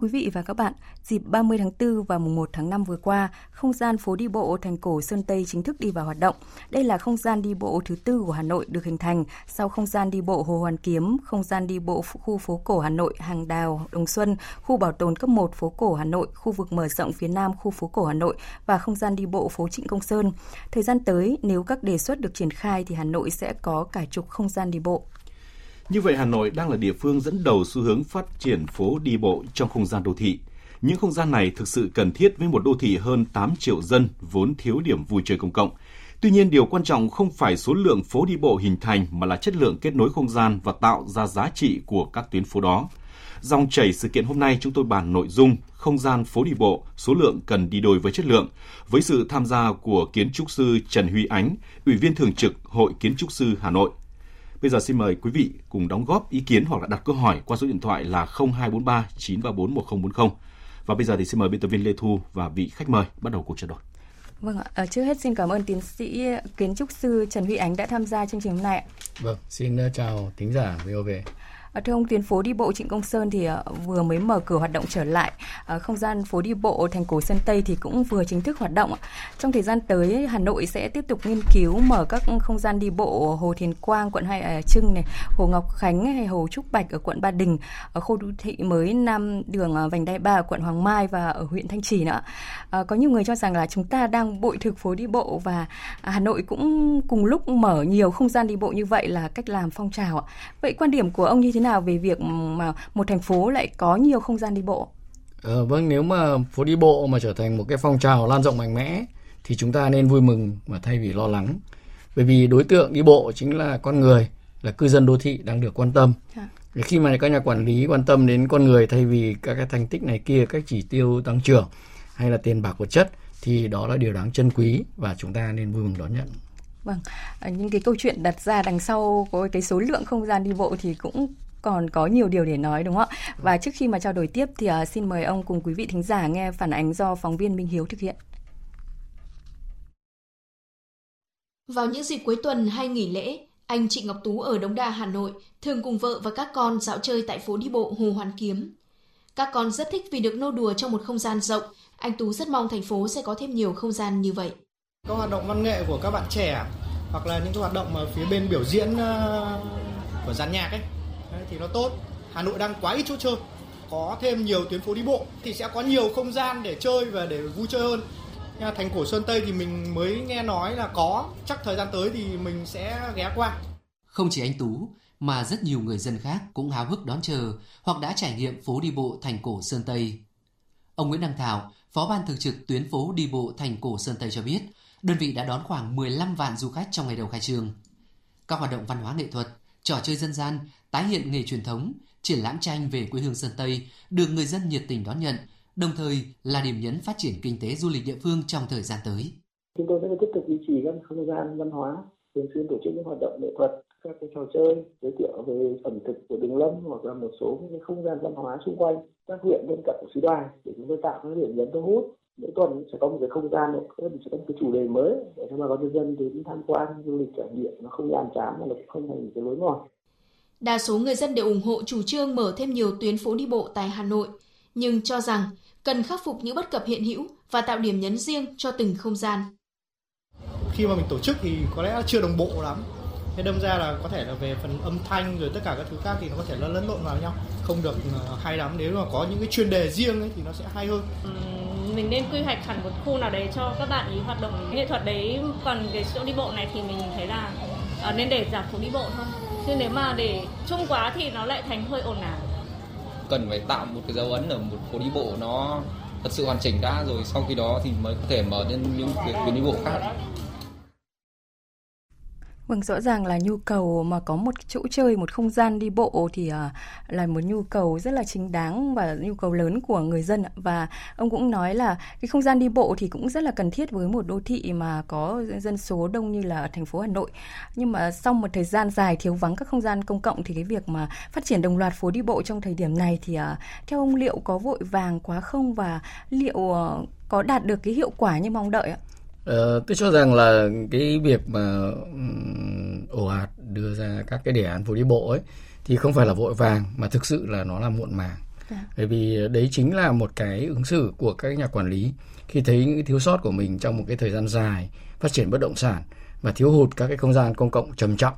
Quý vị và các bạn, dịp 30 tháng 4 và mùng 1 tháng 5 vừa qua, không gian phố đi bộ thành cổ Sơn Tây chính thức đi vào hoạt động. Đây là không gian đi bộ thứ tư của Hà Nội được hình thành sau không gian đi bộ Hồ Hoàn Kiếm, không gian đi bộ khu phố cổ Hà Nội, Hàng Đào, Đồng Xuân, khu bảo tồn cấp 1 phố cổ Hà Nội, khu vực mở rộng phía Nam khu phố cổ Hà Nội và không gian đi bộ phố Trịnh Công Sơn. Thời gian tới, nếu các đề xuất được triển khai thì Hà Nội sẽ có cả chục không gian đi bộ. Như vậy Hà Nội đang là địa phương dẫn đầu xu hướng phát triển phố đi bộ trong không gian đô thị. Những không gian này thực sự cần thiết với một đô thị hơn 8 triệu dân vốn thiếu điểm vui chơi công cộng. Tuy nhiên, điều quan trọng không phải số lượng phố đi bộ hình thành mà là chất lượng kết nối không gian và tạo ra giá trị của các tuyến phố đó. Dòng chảy sự kiện hôm nay chúng tôi bàn nội dung không gian phố đi bộ, số lượng cần đi đôi với chất lượng, với sự tham gia của kiến trúc sư Trần Huy Ánh, Ủy viên thường trực Hội Kiến trúc sư Hà Nội. Bây giờ xin mời quý vị cùng đóng góp ý kiến hoặc là đặt câu hỏi qua số điện thoại là 0243 934 1040. Và bây giờ thì xin mời biên tập viên Lê Thu và vị khách mời bắt đầu cuộc trao đổi. Vâng ạ, trước hết xin cảm ơn tiến sĩ kiến trúc sư Trần Huy Ánh đã tham gia chương trình hôm nay. Vâng, xin ờ, chào thính giả VOV. Ờ, thưa ông, tuyến phố đi bộ Trịnh Công Sơn thì ờ, vừa mới mở cửa hoạt động trở lại. Ờ, không gian phố đi bộ thành cổ Sơn Tây thì cũng vừa chính thức hoạt động. Trong thời gian tới, Hà Nội sẽ tiếp tục nghiên cứu mở các không gian đi bộ Hồ Thiền Quang, quận Hai à, Trưng này, Hồ Ngọc Khánh hay Hồ Trúc Bạch ở quận Ba Đình, ở khu đô thị mới Nam đường Vành Đai Ba ở quận Hoàng Mai và ở huyện Thanh Trì nữa. Có nhiều người cho rằng là chúng ta đang bội thực phố đi bộ và Hà Nội cũng cùng lúc mở nhiều không gian đi bộ như vậy là cách làm phong trào. Vậy quan điểm của ông như thế nào? nào về việc mà một thành phố lại có nhiều không gian đi bộ? Ờ, vâng, nếu mà phố đi bộ mà trở thành một cái phong trào lan rộng mạnh mẽ thì chúng ta nên vui mừng mà thay vì lo lắng. Bởi vì đối tượng đi bộ chính là con người, là cư dân đô thị đang được quan tâm. À. Khi mà các nhà quản lý quan tâm đến con người thay vì các cái thành tích này kia, các chỉ tiêu tăng trưởng hay là tiền bạc vật chất thì đó là điều đáng trân quý và chúng ta nên vui mừng đón nhận. Vâng, à, những cái câu chuyện đặt ra đằng sau có cái số lượng không gian đi bộ thì cũng còn có nhiều điều để nói đúng không ạ? Và trước khi mà trao đổi tiếp thì uh, xin mời ông cùng quý vị thính giả nghe phản ánh do phóng viên Minh Hiếu thực hiện. Vào những dịp cuối tuần hay nghỉ lễ, anh Trịnh Ngọc Tú ở Đống Đa, Hà Nội thường cùng vợ và các con dạo chơi tại phố đi bộ Hồ Hoàn Kiếm. Các con rất thích vì được nô đùa trong một không gian rộng. Anh Tú rất mong thành phố sẽ có thêm nhiều không gian như vậy. Các hoạt động văn nghệ của các bạn trẻ hoặc là những cái hoạt động mà phía bên biểu diễn uh, của dàn nhạc ấy thì nó tốt. Hà Nội đang quá ít chỗ chơi. Có thêm nhiều tuyến phố đi bộ thì sẽ có nhiều không gian để chơi và để vui chơi hơn. Nhưng thành cổ Sơn Tây thì mình mới nghe nói là có. Chắc thời gian tới thì mình sẽ ghé qua. Không chỉ anh Tú mà rất nhiều người dân khác cũng háo hức đón chờ hoặc đã trải nghiệm phố đi bộ thành cổ Sơn Tây. Ông Nguyễn Đăng Thảo, Phó ban thường trực tuyến phố đi bộ thành cổ Sơn Tây cho biết, đơn vị đã đón khoảng 15 vạn du khách trong ngày đầu khai trương. Các hoạt động văn hóa nghệ thuật, trò chơi dân gian, tái hiện nghề truyền thống, triển lãm tranh về quê hương Sơn Tây được người dân nhiệt tình đón nhận, đồng thời là điểm nhấn phát triển kinh tế du lịch địa phương trong thời gian tới. Chúng tôi sẽ tiếp tục duy trì các không gian văn hóa, thường xuyên tổ chức những hoạt động nghệ thuật, các cái trò chơi, giới thiệu về ẩm thực của Đường Lâm hoặc là một số những không gian văn hóa xung quanh các huyện bên cạnh của xứ đoài để chúng tôi tạo các điểm nhấn thu hút mỗi tuần sẽ có một cái không gian sẽ có một cái chủ đề mới để cho bà con nhân dân đến tham quan du lịch trải nghiệm nó không nhàm chán mà nó cũng không thành một cái lối mòn Đa số người dân đều ủng hộ chủ trương mở thêm nhiều tuyến phố đi bộ tại Hà Nội, nhưng cho rằng cần khắc phục những bất cập hiện hữu và tạo điểm nhấn riêng cho từng không gian. Khi mà mình tổ chức thì có lẽ chưa đồng bộ lắm. Thế đâm ra là có thể là về phần âm thanh rồi tất cả các thứ khác thì nó có thể lẫn lộn vào nhau, không được ờ, hay lắm. Nếu mà có những cái chuyên đề riêng ấy thì nó sẽ hay hơn. Ừ, mình nên quy hoạch hẳn một khu nào đấy cho các bạn ý hoạt động nghệ thuật đấy. Còn cái chỗ đi bộ này thì mình thấy là uh, nên để giảm phố đi bộ thôi chứ nếu mà để chung quá thì nó lại thành hơi ồn ào. Cần phải tạo một cái dấu ấn ở một phố đi bộ nó thật sự hoàn chỉnh đã rồi, sau khi đó thì mới có thể mở lên những cái tuyến đi bộ khác. Vâng, rõ ràng là nhu cầu mà có một chỗ chơi, một không gian đi bộ thì uh, là một nhu cầu rất là chính đáng và nhu cầu lớn của người dân và ông cũng nói là cái không gian đi bộ thì cũng rất là cần thiết với một đô thị mà có dân số đông như là thành phố Hà Nội. Nhưng mà sau một thời gian dài thiếu vắng các không gian công cộng thì cái việc mà phát triển đồng loạt phố đi bộ trong thời điểm này thì uh, theo ông liệu có vội vàng quá không và liệu uh, có đạt được cái hiệu quả như mong đợi ạ? Ờ, tôi cho rằng là cái việc mà ồ ạt đưa ra các cái đề án phố đi bộ ấy thì không phải là vội vàng mà thực sự là nó là muộn màng. À. Bởi vì đấy chính là một cái ứng xử của các nhà quản lý khi thấy những thiếu sót của mình trong một cái thời gian dài phát triển bất động sản và thiếu hụt các cái không gian công cộng trầm trọng.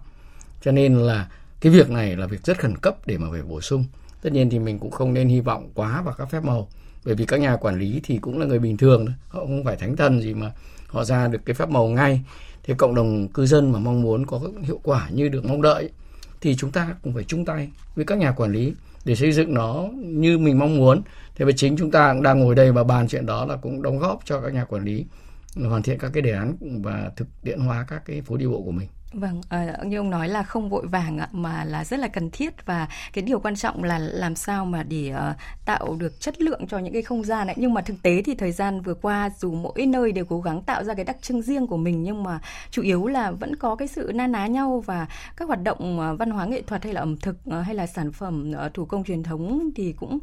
Cho nên là cái việc này là việc rất khẩn cấp để mà phải bổ sung. Tất nhiên thì mình cũng không nên hy vọng quá vào các phép màu bởi vì các nhà quản lý thì cũng là người bình thường thôi, họ không phải thánh thần gì mà họ ra được cái phép màu ngay. Thì cộng đồng cư dân mà mong muốn có hiệu quả như được mong đợi thì chúng ta cũng phải chung tay với các nhà quản lý để xây dựng nó như mình mong muốn. Thế và chính chúng ta cũng đang ngồi đây và bàn chuyện đó là cũng đóng góp cho các nhà quản lý hoàn thiện các cái đề án và thực tiễn hóa các cái phố đi bộ của mình. Vâng, ờ, như ông nói là không vội vàng ạ, mà là rất là cần thiết và cái điều quan trọng là làm sao mà để ờ, tạo được chất lượng cho những cái không gian ấy. Nhưng mà thực tế thì thời gian vừa qua dù mỗi nơi đều cố gắng tạo ra cái đặc trưng riêng của mình nhưng mà chủ yếu là vẫn có cái sự na ná nhau và các hoạt động ờ, văn hóa nghệ thuật hay là ẩm thực hay là sản phẩm thủ công truyền thống thì cũng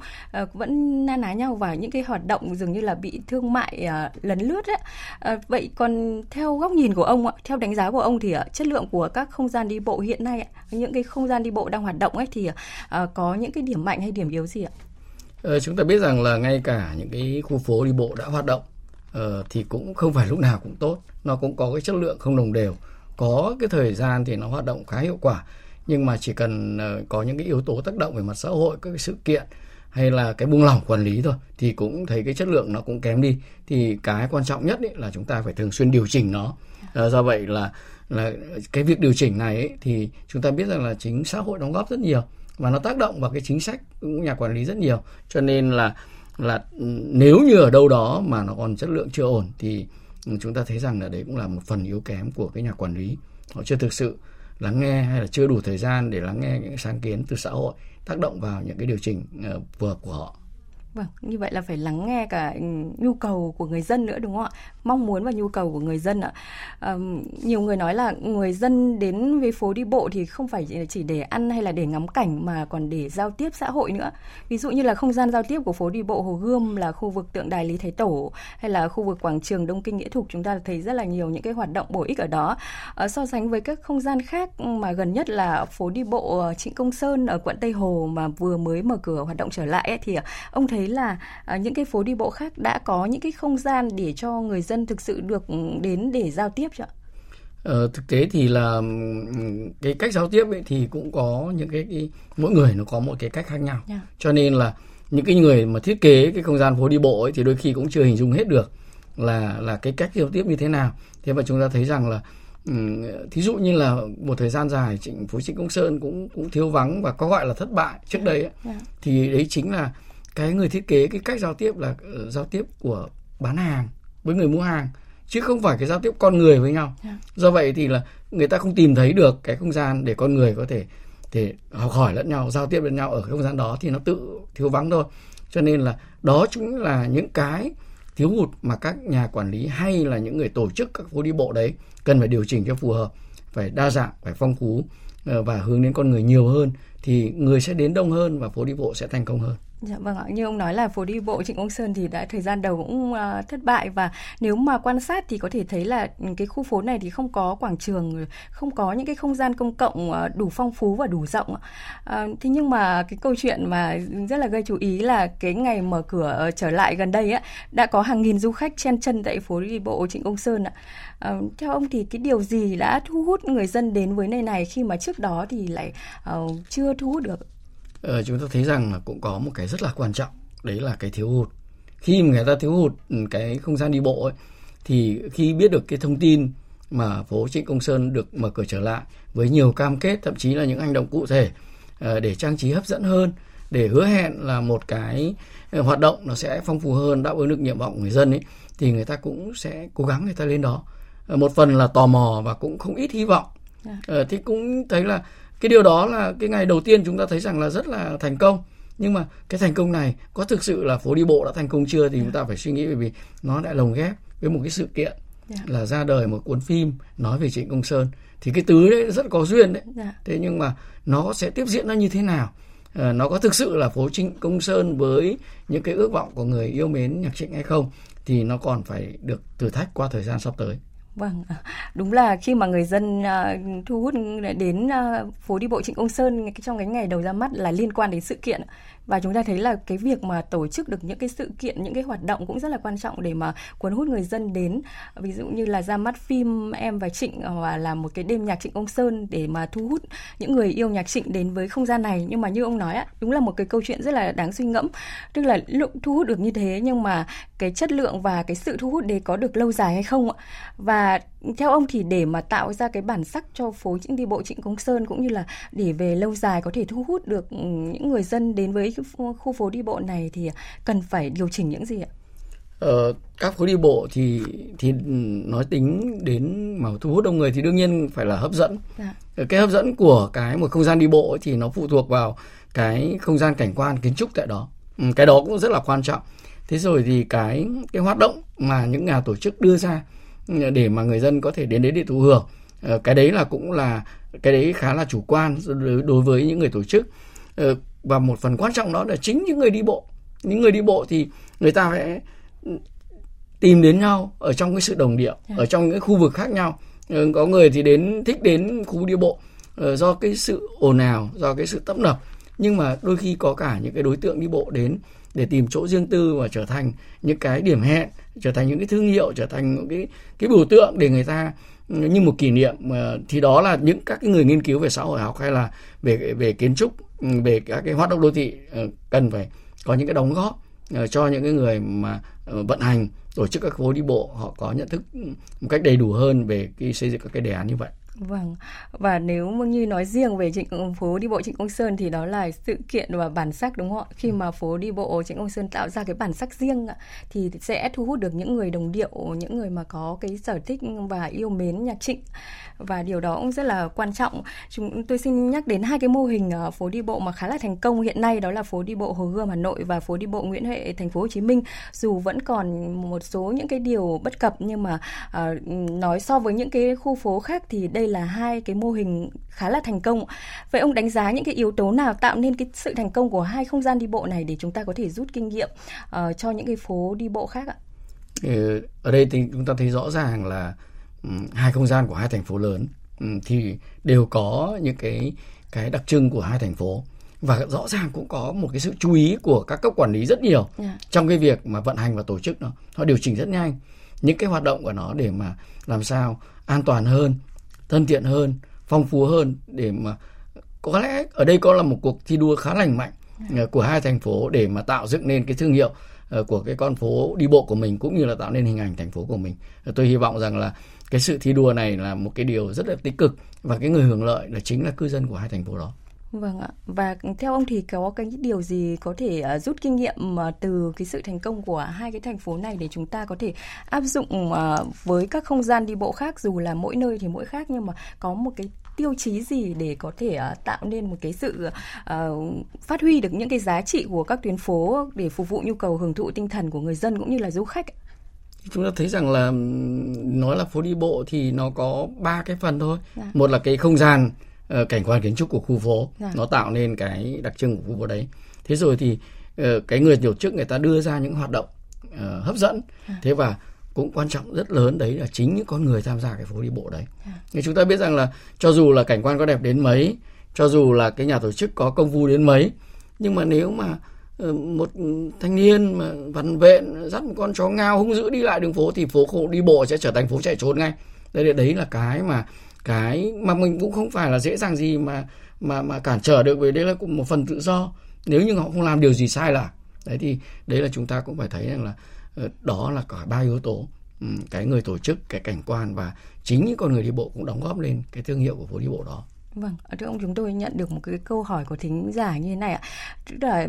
vẫn na ná nhau và những cái hoạt động dường như là bị thương mại lấn lướt ấy. Vậy còn theo góc nhìn của ông ạ, theo đánh giá của ông thì chất lượng lượng của các không gian đi bộ hiện nay những cái không gian đi bộ đang hoạt động ấy thì uh, có những cái điểm mạnh hay điểm yếu gì ạ? Ờ, chúng ta biết rằng là ngay cả những cái khu phố đi bộ đã hoạt động uh, thì cũng không phải lúc nào cũng tốt. Nó cũng có cái chất lượng không đồng đều. Có cái thời gian thì nó hoạt động khá hiệu quả nhưng mà chỉ cần uh, có những cái yếu tố tác động về mặt xã hội các cái sự kiện hay là cái buông lỏng quản lý thôi thì cũng thấy cái chất lượng nó cũng kém đi. Thì cái quan trọng nhất ấy là chúng ta phải thường xuyên điều chỉnh nó. À, do vậy là là cái việc điều chỉnh này ấy, thì chúng ta biết rằng là chính xã hội đóng góp rất nhiều và nó tác động vào cái chính sách cũng nhà quản lý rất nhiều. Cho nên là là nếu như ở đâu đó mà nó còn chất lượng chưa ổn thì chúng ta thấy rằng là đấy cũng là một phần yếu kém của cái nhà quản lý. Họ chưa thực sự lắng nghe hay là chưa đủ thời gian để lắng nghe những sáng kiến từ xã hội tác động vào những cái điều chỉnh uh, của họ. Vâng, như vậy là phải lắng nghe cả ừ, nhu cầu của người dân nữa đúng không ạ? Mong muốn và nhu cầu của người dân ạ. À, nhiều người nói là người dân đến với phố đi bộ thì không phải chỉ để ăn hay là để ngắm cảnh mà còn để giao tiếp xã hội nữa. Ví dụ như là không gian giao tiếp của phố đi bộ Hồ Gươm là khu vực tượng đài Lý Thái Tổ hay là khu vực quảng trường Đông Kinh Nghĩa Thục chúng ta thấy rất là nhiều những cái hoạt động bổ ích ở đó. À, so sánh với các không gian khác mà gần nhất là phố đi bộ ờ, Trịnh Công Sơn ở quận Tây Hồ mà vừa mới mở cửa hoạt động trở lại ấy, thì ờ, ông thấy là à, những cái phố đi bộ khác đã có những cái không gian để cho người dân thực sự được đến để giao tiếp chưa? Ờ, thực tế thì là cái cách giao tiếp ấy thì cũng có những cái, cái mỗi người nó có một cái cách khác nhau yeah. Dạ. cho nên là những cái người mà thiết kế cái không gian phố đi bộ ấy thì đôi khi cũng chưa hình dung hết được là là cái cách giao tiếp như thế nào thế mà chúng ta thấy rằng là thí dụ như là một thời gian dài trịnh phố trịnh công sơn cũng cũng thiếu vắng và có gọi là thất bại trước đây ấy, yeah. Dạ. thì đấy chính là cái người thiết kế cái cách giao tiếp là uh, giao tiếp của bán hàng với người mua hàng chứ không phải cái giao tiếp con người với nhau yeah. Dạ. do vậy thì là người ta không tìm thấy được cái không gian để con người có thể để học hỏi lẫn nhau giao tiếp lẫn nhau ở cái không gian đó thì nó tự thiếu vắng thôi cho nên là đó chính là những cái thiếu hụt mà các nhà quản lý hay là những người tổ chức các phố đi bộ đấy cần phải điều chỉnh cho phù hợp phải đa dạng phải phong phú ờ, và hướng đến con người nhiều hơn thì người sẽ đến đông hơn và phố đi bộ sẽ thành công hơn Dạ vâng ạ, như ông nói là phố đi bộ Trịnh Công Sơn thì đã thời gian đầu cũng uh, thất bại và nếu mà quan sát thì có thể thấy là ừ, cái khu phố này thì không có quảng trường, không có những cái không gian công cộng uh, đủ phong phú và đủ rộng. Uh, thế nhưng mà cái câu chuyện mà rất là gây chú ý là cái ngày mở cửa uh, trở lại gần đây á đã có hàng nghìn du khách chen chân tại phố đi bộ Trịnh Công Sơn ạ. Uh, theo ông thì cái điều gì đã thu hút người dân đến với nơi này khi mà trước đó thì lại uh, chưa thu hút được? Ờ, chúng ta thấy rằng là cũng có một cái rất là quan trọng đấy là cái thiếu hụt khi mà người ta thiếu hụt ừ, cái không gian đi bộ ấy, thì khi biết được cái thông tin mà phố Trịnh Công Sơn được mở cửa trở lại với nhiều cam kết thậm chí là những hành động cụ thể uh, để trang trí hấp dẫn hơn để hứa hẹn là một cái ờ, hoạt động nó sẽ phong phú hơn đáp ứng được nguyện vọng của người dân ấy thì người ta cũng sẽ cố gắng người ta lên đó một phần là tò mò và cũng không ít hy vọng. Dạ. thì cũng thấy là cái điều đó là cái ngày đầu tiên chúng ta thấy rằng là rất là thành công nhưng mà cái thành công này có thực sự là phố đi bộ đã thành công chưa thì yeah. chúng ta phải suy nghĩ bởi vì nó đã lồng ghép với một cái sự kiện yeah. là ra đời một cuốn phim nói về trịnh công sơn thì cái tứ đấy rất có duyên đấy yeah. thế nhưng mà nó sẽ tiếp diễn nó như thế nào à, nó có thực sự là phố trịnh công sơn với những cái ước vọng của người yêu mến nhạc trịnh hay không thì nó còn phải được thử thách qua thời gian sắp tới Vâng, à, đúng là khi mà người dân uh, thu hút đến uh, phố đi bộ Trịnh Công Sơn trong cái ngày đầu ra mắt là liên quan đến sự kiện. Và chúng ta thấy là cái việc mà tổ chức được những cái sự kiện những cái hoạt động cũng rất là quan trọng để mà cuốn hút người dân đến. Ví dụ như là ra mắt phim em và trịnh và là một cái đêm nhạc trịnh công sơn để mà thu hút những người yêu nhạc trịnh đến với không gian này. Nhưng mà như ông nói á đúng là một cái câu chuyện rất là đáng suy ngẫm. Tức là lúc thu hút được như thế nhưng mà cái chất lượng và cái sự thu hút đấy có được lâu dài hay không ạ? Và theo ông thì để mà tạo ra cái bản sắc cho phố đi bộ Trịnh Công Sơn cũng như là để về lâu dài có thể thu hút được những người dân đến với khu phố đi bộ này thì cần phải điều chỉnh những gì ạ? Ờ, các phố đi bộ thì thì nói tính đến mà thu hút đông người thì đương nhiên phải là hấp dẫn. Dạ. Ờ, cái hấp dẫn của cái một không gian đi bộ thì nó phụ thuộc vào cái không gian cảnh quan kiến trúc tại đó. Ừ, cái đó cũng rất là quan trọng. Thế rồi thì cái cái hoạt động mà những nhà tổ chức đưa ra để mà người dân có thể đến đấy để thụ hưởng. Ờ, cái đấy là cũng là cái đấy khá là chủ quan đối với những người tổ chức. Ờ, và một phần quan trọng đó là chính những người đi bộ. Những người đi bộ thì người ta phải tìm đến nhau ở trong cái sự đồng điệu dạ. ở trong những khu vực khác nhau. Ờ, có người thì đến thích đến khu đi bộ do cái sự ồn ào do cái sự tấp nập. Nhưng mà đôi khi có cả những cái đối tượng đi bộ đến để tìm chỗ riêng tư và trở thành những cái điểm hẹn, trở thành những cái thương hiệu, trở thành những cái cái biểu tượng để người ta như một kỷ niệm thì đó là những các cái người nghiên cứu về xã hội học hay là về về kiến trúc về các cái hoạt động đô thị ờ, cần phải có những cái đóng góp ờ, cho những cái người mà ờ, vận hành, tổ chức các phố đi bộ, họ có nhận thức một cách đầy đủ hơn về cái xây dựng các cái đề án như vậy. Vâng, và nếu như nói riêng về trịnh phố đi bộ Trịnh Công Sơn thì đó là sự kiện và bản sắc đúng không ạ? Khi mà phố đi bộ Trịnh Công Sơn tạo ra cái bản sắc riêng thì sẽ thu hút được những người đồng điệu, những người mà có cái sở thích và yêu mến nhạc trịnh và điều đó cũng rất là quan trọng. Chúng tôi xin nhắc đến hai cái mô hình uh, phố đi bộ mà khá là thành công hiện nay đó là phố đi bộ Hồ Gươm Hà Nội và phố đi bộ Nguyễn Huệ thành phố Hồ Chí Minh. Dù vẫn còn một số những cái điều bất cập nhưng mà uh, nói so với những cái khu phố khác thì đây là hai cái mô hình khá là thành công. Vậy ông đánh giá những cái yếu tố nào tạo nên cái sự thành công của hai không gian đi bộ này để chúng ta có thể rút kinh nghiệm uh, cho những cái phố đi bộ khác ạ? Ở đây thì chúng ta thấy rõ ràng là Ừ, hai không gian của hai thành phố lớn ừ, thì đều có những cái cái đặc trưng của hai thành phố và rõ ràng cũng có một cái sự chú ý của các cấp quản lý rất nhiều yeah. Dạ. trong cái việc mà vận hành và tổ chức nó họ điều chỉnh rất nhanh những cái hoạt động của nó để mà làm sao an toàn hơn thân thiện hơn, phong phú hơn để mà có lẽ ở đây có là một cuộc thi đua khá lành mạnh ờ, của hai thành phố để mà tạo dựng nên cái thương hiệu ờ, của cái con phố đi bộ của mình cũng như là tạo nên hình ảnh thành phố của mình ờ, tôi hy vọng rằng là cái sự thi đua này là một cái điều rất là tích cực và cái người hưởng lợi là chính là cư dân của hai thành phố đó. Vâng ạ. Và theo ông thì có cái điều gì có thể uh, rút kinh nghiệm uh, từ cái sự thành công của hai cái thành phố này để chúng ta có thể áp dụng uh, với các không gian đi bộ khác dù là mỗi nơi thì mỗi khác nhưng mà có một cái tiêu chí gì để có thể uh, tạo nên một cái sự uh, phát huy được những cái giá trị của các tuyến phố để phục vụ nhu cầu hưởng thụ tinh thần của người dân cũng như là du khách? chúng ta thấy rằng là nói là phố đi bộ thì nó có ba cái phần thôi dạ. một là cái không gian cảnh quan kiến trúc của khu phố dạ. nó tạo nên cái đặc trưng của khu phố đấy thế rồi thì uh, cái người tổ chức người ta đưa ra những hoạt động uh, hấp dẫn dạ. thế và cũng quan trọng rất lớn đấy là chính những con người tham gia cái phố đi bộ đấy dạ. chúng ta biết rằng là cho dù là cảnh quan có đẹp đến mấy cho dù là cái nhà tổ chức có công phu đến mấy nhưng mà nếu mà Ờ, một thanh niên mà văn vẹn dắt một con chó ngao hung dữ đi lại đường phố thì phố đi bộ sẽ trở thành phố chạy trốn ngay đấy đấy là cái mà cái mà mình cũng không phải là dễ dàng gì mà mà mà cản trở được, vì đấy là cũng một phần tự do. Nếu như họ không làm điều gì sai là, đấy thì đấy là chúng ta cũng phải thấy rằng là ờ, đó là cả ba yếu tố cái người tổ chức, cái cảnh quan và chính những con người đi bộ cũng đóng góp lên cái thương hiệu của phố đi bộ đó. Vâng, à, thưa ông chúng tôi nhận được một cái câu hỏi của thính giả như thế này ạ. Tức là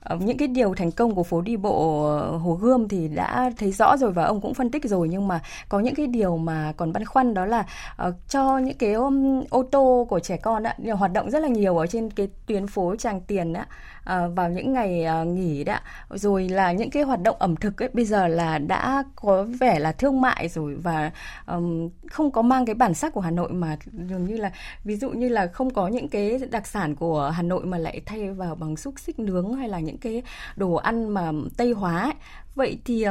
ờ, những cái điều thành công của phố đi bộ ờ, Hồ Gươm thì đã thấy rõ rồi và ông cũng phân tích rồi nhưng mà có những cái điều mà còn băn khoăn đó là uh, cho những cái um, ô tô của trẻ con ạ, hoạt động rất là nhiều ở trên cái tuyến phố Tràng Tiền ạ uh, vào những ngày uh, nghỉ đã rồi là những cái hoạt động ẩm thực ấy bây giờ là đã có vẻ là thương mại rồi và um, không có mang cái bản sắc của Hà Nội mà dường như là ví dụ như là không có những cái đặc sản của Hà Nội mà lại thay vào bằng xúc xích nướng hay là những cái đồ ăn mà tây hóa ấy. vậy thì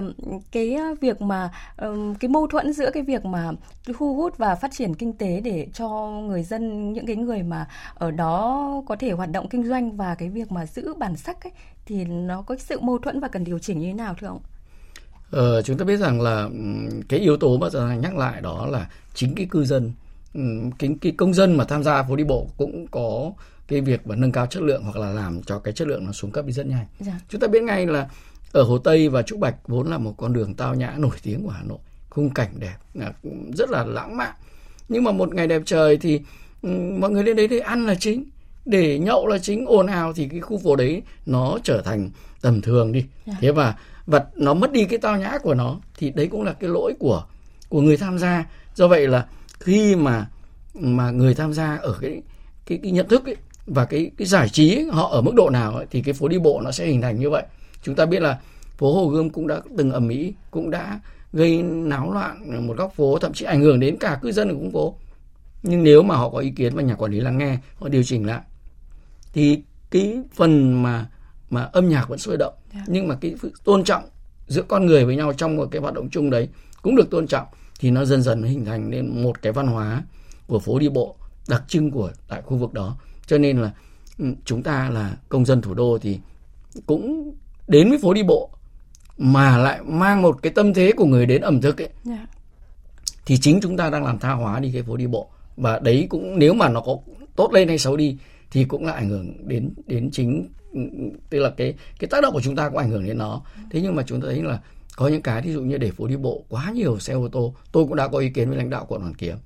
cái việc mà cái mâu thuẫn giữa cái việc mà thu hút và phát triển kinh tế để cho người dân những cái người mà ở đó có thể hoạt động kinh doanh và cái việc mà giữ bản sắc ấy thì nó có sự mâu thuẫn và cần điều chỉnh như thế nào thưa ông? Ờ, chúng ta biết rằng là cái yếu tố mà giờ nhắc lại đó là chính cái cư dân cái, cái công dân mà tham gia phố đi bộ cũng có cái việc mà nâng cao chất lượng hoặc là làm cho cái chất lượng nó xuống cấp đi rất nhanh. Dạ. Chúng ta biết ngay là ở Hồ Tây và Trúc Bạch vốn là một con đường tao nhã nổi tiếng của Hà Nội, khung cảnh đẹp, rất là lãng mạn. Nhưng mà một ngày đẹp trời thì mọi người lên đấy để ăn là chính, để nhậu là chính, ồn ào thì cái khu phố đấy nó trở thành tầm thường đi. Dạ. Thế và và nó mất đi cái tao nhã của nó thì đấy cũng là cái lỗi của của người tham gia. Do vậy là khi mà mà người tham gia ở cái cái, cái nhận thức ấy, và cái cái giải trí ấy, họ ở mức độ nào ấy, thì cái phố đi bộ nó sẽ hình thành như vậy chúng ta biết là phố Hồ Gươm cũng đã từng ầm ĩ cũng đã gây náo loạn một góc phố thậm chí ảnh hưởng đến cả cư dân ở khu phố nhưng nếu mà họ có ý kiến và nhà quản lý lắng nghe họ điều chỉnh lại thì cái phần mà mà âm nhạc vẫn sôi động yeah. Dạ. nhưng mà cái tôn trọng giữa con người với nhau trong một cái hoạt động chung đấy cũng được tôn trọng thì nó dần dần hình thành nên một cái văn hóa của phố đi bộ đặc trưng của tại khu vực đó cho nên là ừ, chúng ta là công dân thủ đô thì cũng đến với phố đi bộ mà lại mang một cái tâm thế của người đến ẩm thực ấy yeah. Dạ. thì chính chúng ta đang làm tha hóa đi cái phố đi bộ và đấy cũng nếu mà nó có tốt lên hay xấu đi thì cũng là ảnh hưởng đến đến chính ừ, tức là cái cái tác động của chúng ta cũng ảnh hưởng đến nó thế nhưng mà chúng ta thấy là có những cái ví dụ như để phố đi bộ quá nhiều xe ô tô. Tôi cũng đã có ý kiến với lãnh đạo quận hoàn kiếm.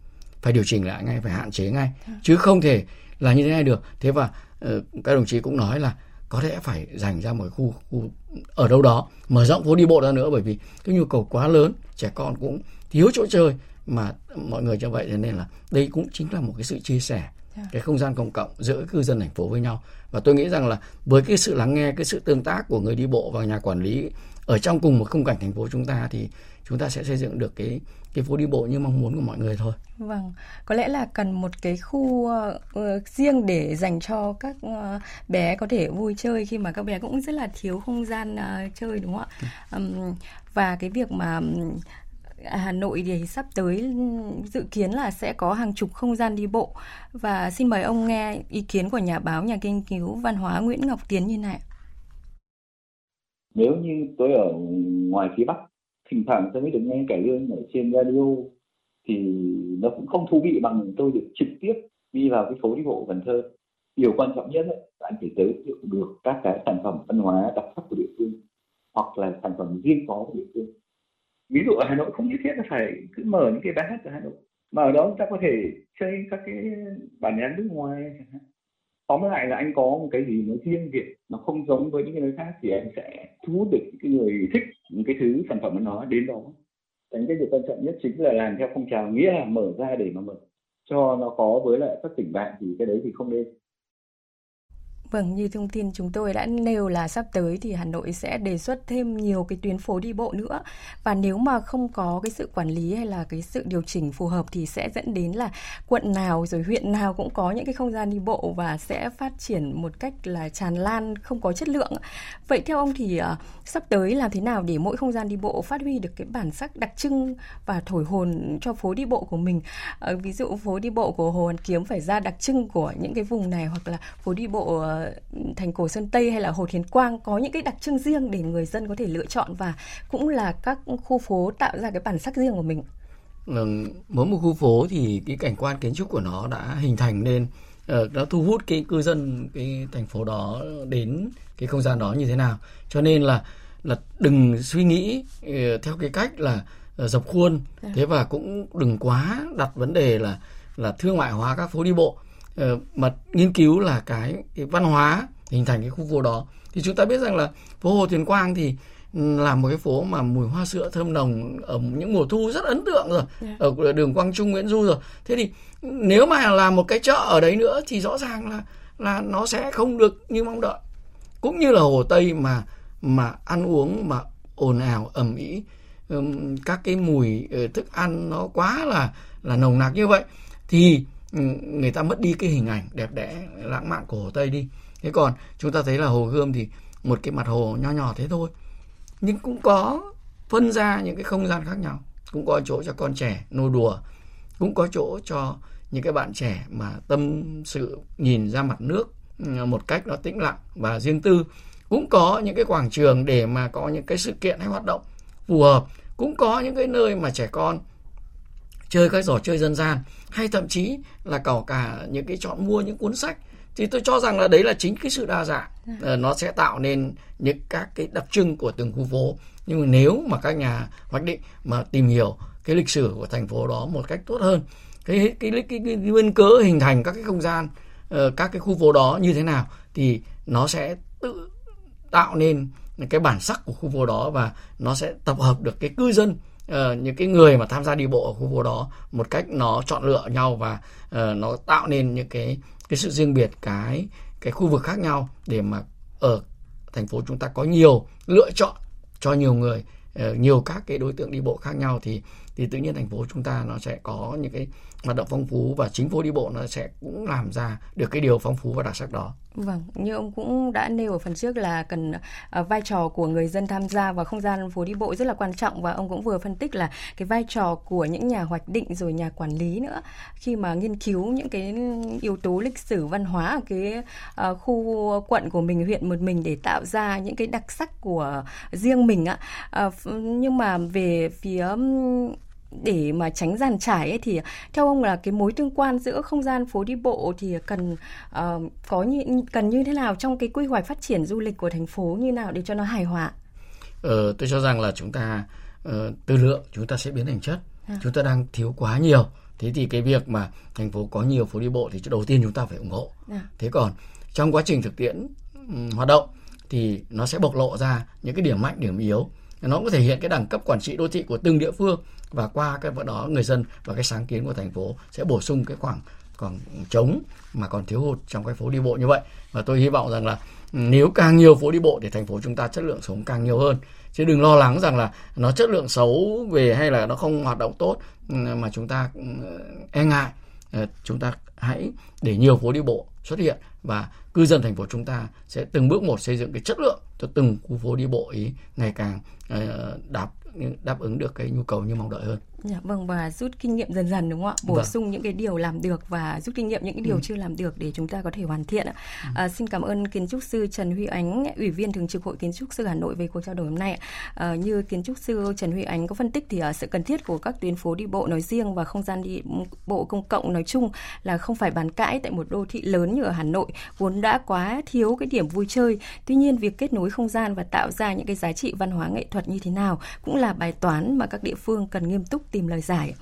Phải điều chỉnh lại ngay phải hạn chế ngay. Chứ không thể là như thế này được. Thế và uh, các đồng chí cũng nói là có lẽ phải dành ra một khu khu ở đâu đó mở rộng phố đi bộ ra nữa. Bởi vì cái nhu cầu quá lớn trẻ con cũng thiếu chỗ chơi mà mọi người cho vậy. Cho nên là đây cũng chính là một cái sự chia sẻ dạ. cái không gian công cộng giữa cư dân thành phố với nhau. Và tôi nghĩ rằng là với cái sự lắng nghe cái sự tương tác của người đi bộ và nhà quản lý ở trong cùng một khung cảnh thành phố chúng ta thì chúng ta sẽ xây dựng được cái cái phố đi bộ như mong muốn của mọi người thôi. Vâng, có lẽ là cần một cái khu uh, riêng để dành cho các uh, bé có thể vui chơi khi mà các bé cũng rất là thiếu không gian uh, chơi đúng không ạ? Um, và cái việc mà Hà Nội thì sắp tới dự kiến là sẽ có hàng chục không gian đi bộ và xin mời ông nghe ý kiến của nhà báo nhà nghiên cứu văn hóa Nguyễn Ngọc Tiến như này nếu như tôi ở ngoài phía bắc, thỉnh thoảng tôi mới được nghe cải lương ở trên radio, thì nó cũng không thú vị bằng tôi được trực tiếp đi vào cái phố đi bộ Cần Thơ. Điều quan trọng nhất là anh phải giới thiệu được các cái sản phẩm văn hóa đặc sắc của địa phương, hoặc là sản phẩm riêng có của địa phương. Ví dụ ở Hà Nội không nhất thiết là phải cứ mở những cái bài hát ở Hà Nội, mà ở đó chúng ta có thể chơi các cái bản nhạc nước ngoài chẳng hạn tóm lại là anh có một cái gì nó riêng biệt, nó không giống với những cái nơi khác thì anh sẽ thu hút được những cái người thích những cái thứ sản phẩm nó đến đó. Đánh cái điều quan trọng nhất chính là làm theo phong trào, nghĩa là mở ra để mà mở cho nó có với lại các tỉnh bạn thì cái đấy thì không nên. Vâng, như thông tin chúng tôi đã nêu là sắp tới thì Hà Nội sẽ đề xuất thêm nhiều cái tuyến phố đi bộ nữa và nếu mà không có cái sự quản lý hay là cái sự điều chỉnh phù hợp thì sẽ dẫn đến là quận nào rồi huyện nào cũng có những cái không gian đi bộ và sẽ phát triển một cách là tràn lan không có chất lượng. Vậy theo ông thì uh, sắp tới làm thế nào để mỗi không gian đi bộ phát huy được cái bản sắc đặc trưng và thổi hồn cho phố đi bộ của mình? Uh, ví dụ phố đi bộ của Hồ Hoàn Kiếm phải ra đặc trưng của những cái vùng này hoặc là phố đi bộ uh, thành cổ Sơn Tây hay là Hồ Thiền Quang có những cái đặc trưng riêng để người dân có thể lựa chọn và cũng là các khu phố tạo ra cái bản sắc riêng của mình. Ừ, mỗi một khu phố thì cái cảnh quan kiến trúc của nó đã hình thành nên uh, nó thu hút cái cư dân cái thành phố đó đến cái không gian đó như thế nào cho nên là là đừng suy nghĩ uh, theo cái cách là dập khuôn. Dạ. thế và cũng đừng quá đặt vấn đề là là thương mại hóa các phố đi bộ uh, mà nghiên cứu là cái, cái văn hóa hình thành cái khu phố đó thì chúng ta biết rằng là phố Hồ Tuyền Quang thì là một cái phố mà mùi hoa sữa thơm nồng ở những mùa thu rất ấn tượng rồi yeah. Dạ. ở đường Quang Trung Nguyễn Du rồi thế thì nếu mà làm một cái chợ ở đấy nữa thì rõ ràng là là nó sẽ không được như mong đợi cũng như là Hồ Tây mà mà ăn uống mà ồn ào ầm ĩ các cái mùi ờ, thức ăn nó quá là là nồng nặc như vậy thì người ta mất đi cái hình ảnh đẹp đẽ, lãng mạn của Hồ Tây đi. Thế còn chúng ta thấy là Hồ Gươm thì một cái mặt hồ nho nhỏ thế thôi. Nhưng cũng có phân ra những cái không gian khác nhau. Cũng có chỗ cho con trẻ nô đùa. Cũng có chỗ cho những cái bạn trẻ mà tâm sự, nhìn ra mặt nước ừ, một cách nó tĩnh lặng và riêng tư. Cũng có những cái quảng trường để mà có những cái sự kiện hay hoạt động phù hợp. Cũng có những cái nơi mà trẻ con chơi các trò chơi dân gian hay thậm chí là cả cả những cái chọn mua những cuốn sách. Thì tôi cho rằng là đấy là chính cái sự đa dạng. Uh, nó sẽ tạo nên những các cái đặc trưng của từng khu phố. Nhưng mà nếu mà các nhà hoạch định mà tìm hiểu cái lịch sử của thành phố đó một cách tốt hơn cái cái cái, cái, cái, cái nguyên cớ hình thành các cái không gian uh, các cái khu phố đó như thế nào thì nó sẽ tự tạo nên cái bản sắc của khu phố đó và nó sẽ tập hợp được cái cư dân uh, những cái người mà tham gia đi bộ ở khu phố đó một cách nó chọn lựa nhau và uh, nó tạo nên những cái cái sự riêng biệt cái cái khu vực khác nhau để mà ở thành phố chúng ta có nhiều lựa chọn cho nhiều người uh, nhiều các cái đối tượng đi bộ khác nhau thì thì tự nhiên thành phố chúng ta nó sẽ có những cái hoạt động phong phú và chính phố đi bộ nó sẽ cũng làm ra được cái điều phong phú và đặc sắc đó. Vâng, như ông cũng đã nêu ở phần trước là cần uh, vai trò của người dân tham gia vào không gian phố đi bộ rất là quan trọng và ông cũng vừa phân tích là cái vai trò của những nhà hoạch định rồi nhà quản lý nữa khi mà nghiên cứu những cái yếu tố lịch sử văn hóa ở cái uh, khu quận của mình huyện một mình để tạo ra những cái đặc sắc của riêng mình ạ. Uh, à, nhưng mà về phía để mà tránh giàn trải ấy, thì theo ông là cái mối tương quan giữa không gian phố đi bộ thì cần uh, có như cần như thế nào trong cái quy hoạch phát triển du lịch của thành phố như nào để cho nó hài hòa? Ờ, tôi cho rằng là chúng ta uh, từ lượng chúng ta sẽ biến thành chất. À. Chúng ta đang thiếu quá nhiều. Thế thì cái việc mà thành phố có nhiều phố đi bộ thì đầu tiên chúng ta phải ủng hộ. À. Thế còn trong quá trình thực tiễn um, hoạt động thì nó sẽ bộc lộ ra những cái điểm mạnh, điểm yếu nó cũng thể hiện cái đẳng cấp quản trị đô thị của từng địa phương. Và qua cái vận đó, người dân và cái sáng kiến của thành phố sẽ bổ sung cái khoảng khoảng trống mà còn thiếu hụt trong cái phố đi bộ như vậy. Và tôi hy vọng rằng là ừ, nếu càng nhiều phố đi bộ thì thành phố chúng ta chất lượng sống càng nhiều hơn. Chứ đừng lo lắng rằng là nó chất lượng xấu về hay là nó không hoạt động tốt ừ, mà chúng ta ừ, e ngại. Ờ, chúng ta hãy để nhiều phố đi bộ xuất hiện và cư dân thành phố chúng ta sẽ từng bước một xây dựng cái chất lượng cho từng khu phố đi bộ ấy ngày càng ờ, đáp đáp ứng được cái nhu cầu như mong đợi hơn. Dạ vâng và rút kinh nghiệm dần dần đúng không ạ? Bổ vâng. sung những cái điều làm được và rút kinh nghiệm những cái điều ừ. chưa làm được để chúng ta có thể hoàn thiện ạ. Ừ. À, xin cảm ơn kiến trúc sư Trần Huy Ánh, ủy viên thường trực Hội Kiến trúc sư Hà Nội về cuộc trao đổi hôm nay. À, như kiến trúc sư Trần Huy Ánh có phân tích thì uh, sự cần thiết của các tuyến phố đi bộ nói riêng và không gian đi bộ công cộng nói chung là không phải bàn cãi tại một đô thị lớn như ở Hà Nội vốn đã quá thiếu cái điểm vui chơi. Tuy nhiên việc kết nối không gian và tạo ra những cái giá trị văn hóa nghệ thuật như thế nào cũng là bài toán mà các địa phương cần nghiêm túc tìm lời giải.